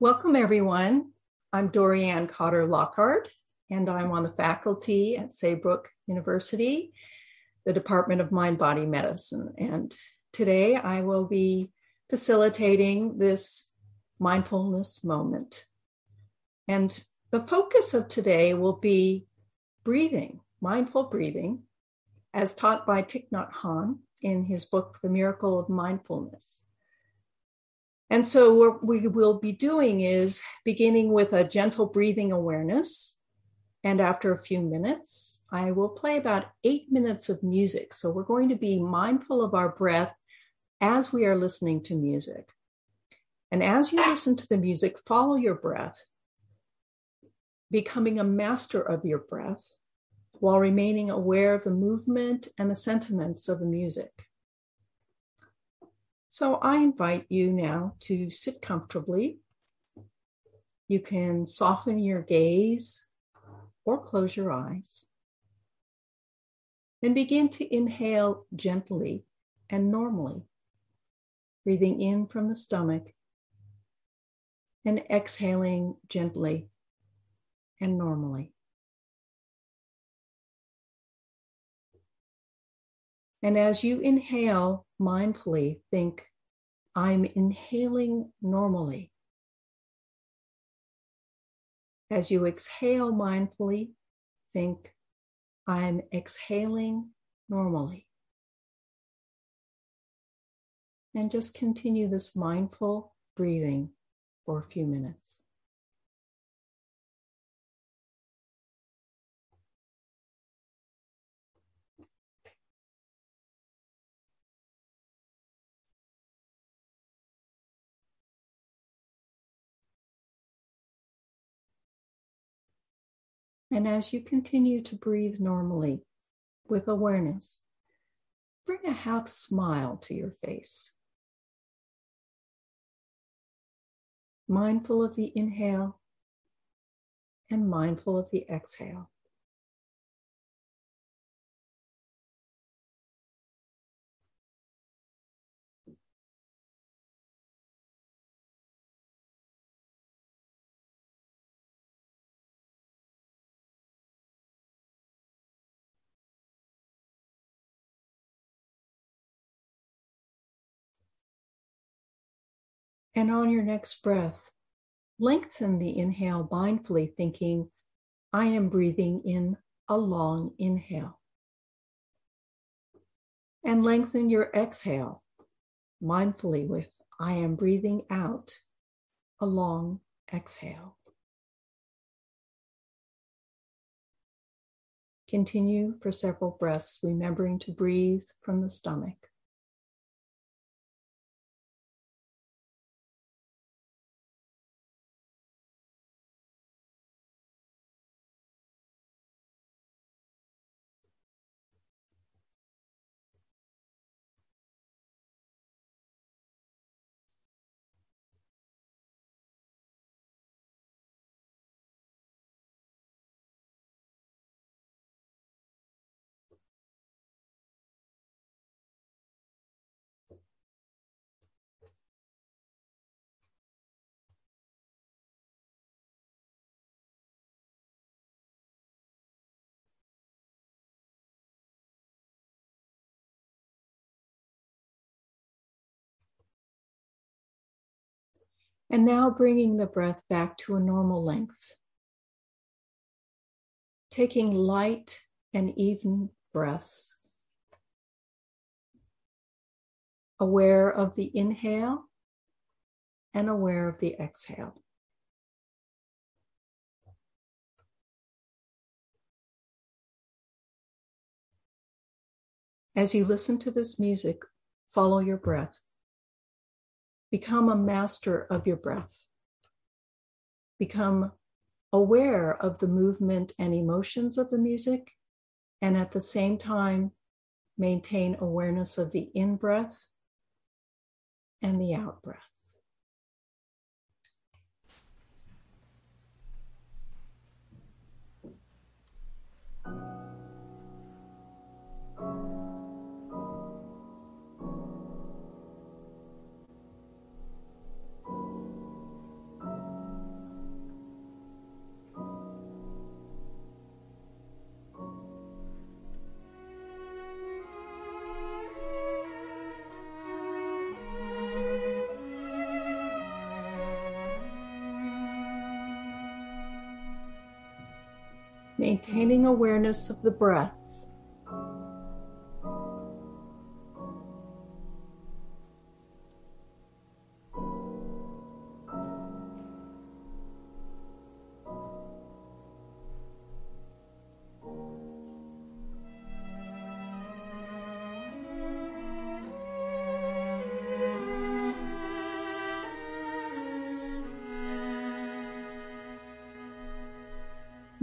Welcome, everyone. I'm Dorianne Cotter Lockard, and I'm on the faculty at Saybrook University, the Department of Mind Body Medicine. And today I will be facilitating this mindfulness moment. And the focus of today will be breathing, mindful breathing, as taught by Thich Nhat Hanh in his book, The Miracle of Mindfulness. And so, what we will be doing is beginning with a gentle breathing awareness. And after a few minutes, I will play about eight minutes of music. So, we're going to be mindful of our breath as we are listening to music. And as you listen to the music, follow your breath, becoming a master of your breath while remaining aware of the movement and the sentiments of the music. So I invite you now to sit comfortably. You can soften your gaze or close your eyes. And begin to inhale gently and normally, breathing in from the stomach and exhaling gently and normally. And as you inhale mindfully, think, I'm inhaling normally. As you exhale mindfully, think, I'm exhaling normally. And just continue this mindful breathing for a few minutes. And as you continue to breathe normally with awareness, bring a half smile to your face. Mindful of the inhale and mindful of the exhale. And on your next breath, lengthen the inhale mindfully, thinking, I am breathing in a long inhale. And lengthen your exhale mindfully with, I am breathing out a long exhale. Continue for several breaths, remembering to breathe from the stomach. And now bringing the breath back to a normal length. Taking light and even breaths. Aware of the inhale and aware of the exhale. As you listen to this music, follow your breath. Become a master of your breath. Become aware of the movement and emotions of the music, and at the same time, maintain awareness of the in breath and the out breath. Maintaining awareness of the breath.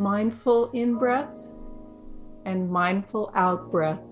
Mindful in breath and mindful out breath.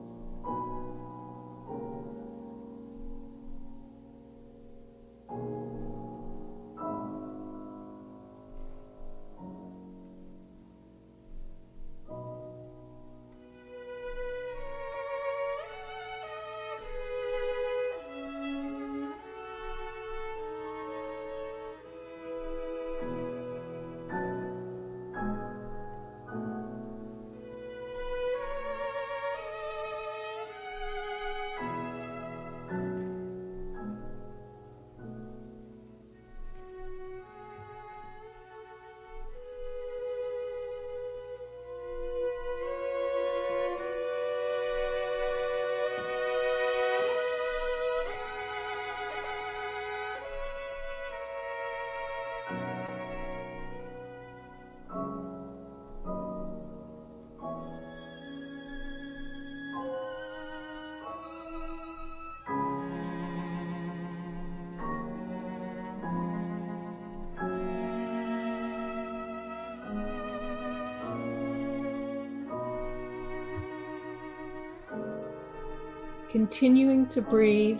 Continuing to breathe.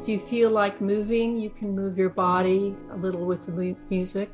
If you feel like moving, you can move your body a little with the music.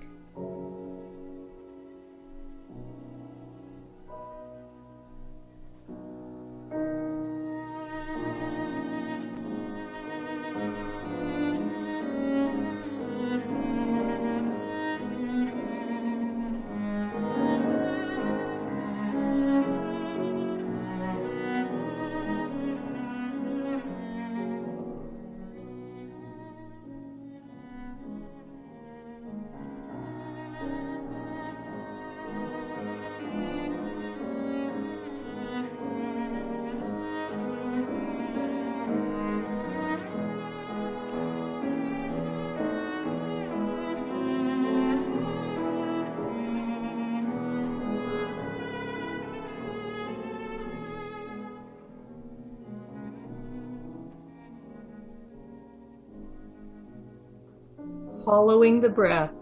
Following the breath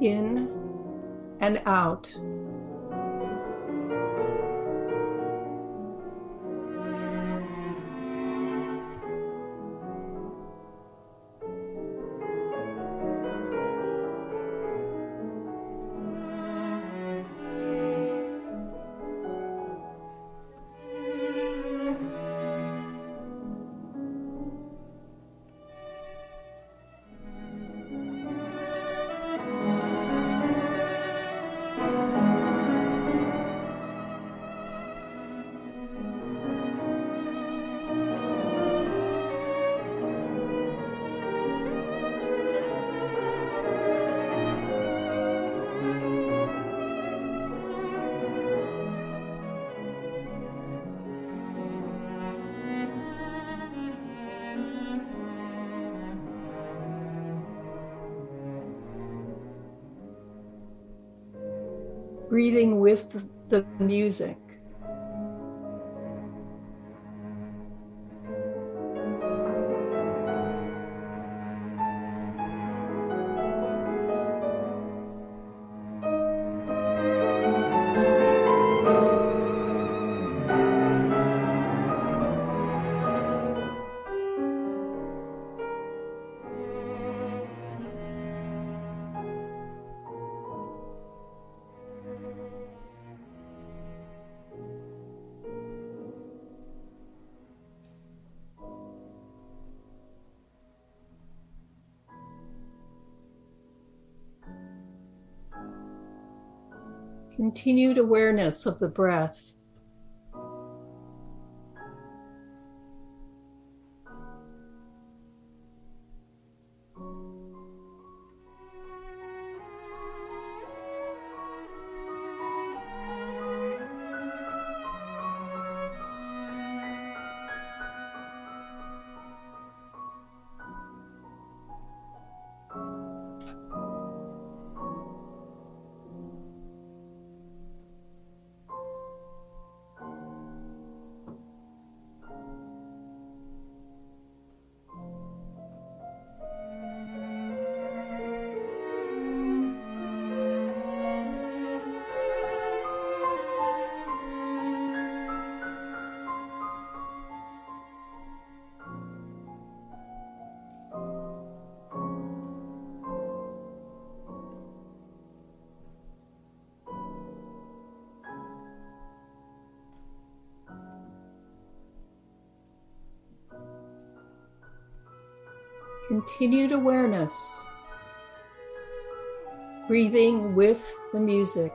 in and out. Breathing with the music. Continued awareness of the breath. Continued awareness, breathing with the music.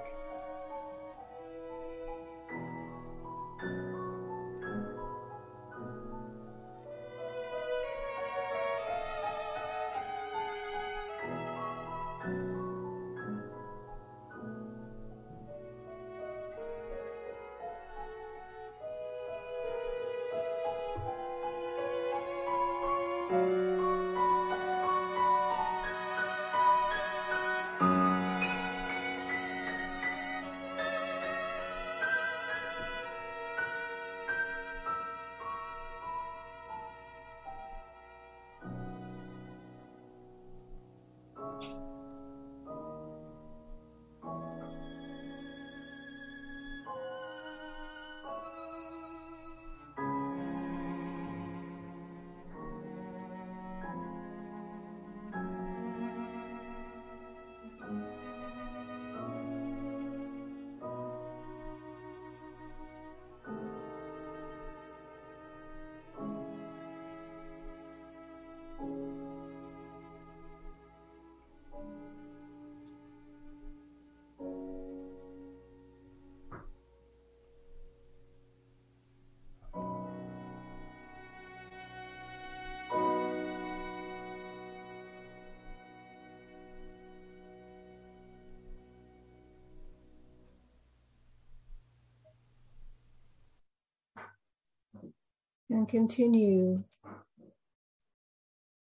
Continue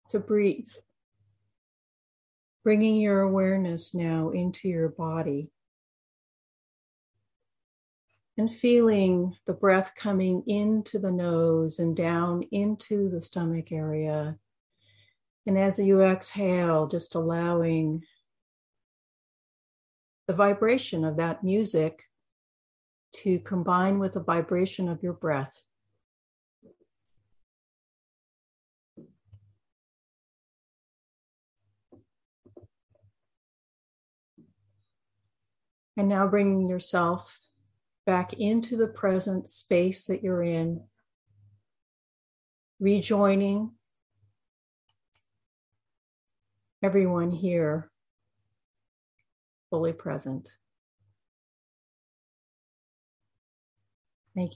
to breathe, bringing your awareness now into your body and feeling the breath coming into the nose and down into the stomach area. And as you exhale, just allowing the vibration of that music to combine with the vibration of your breath. And now bringing yourself back into the present space that you're in, rejoining everyone here fully present. Thank you.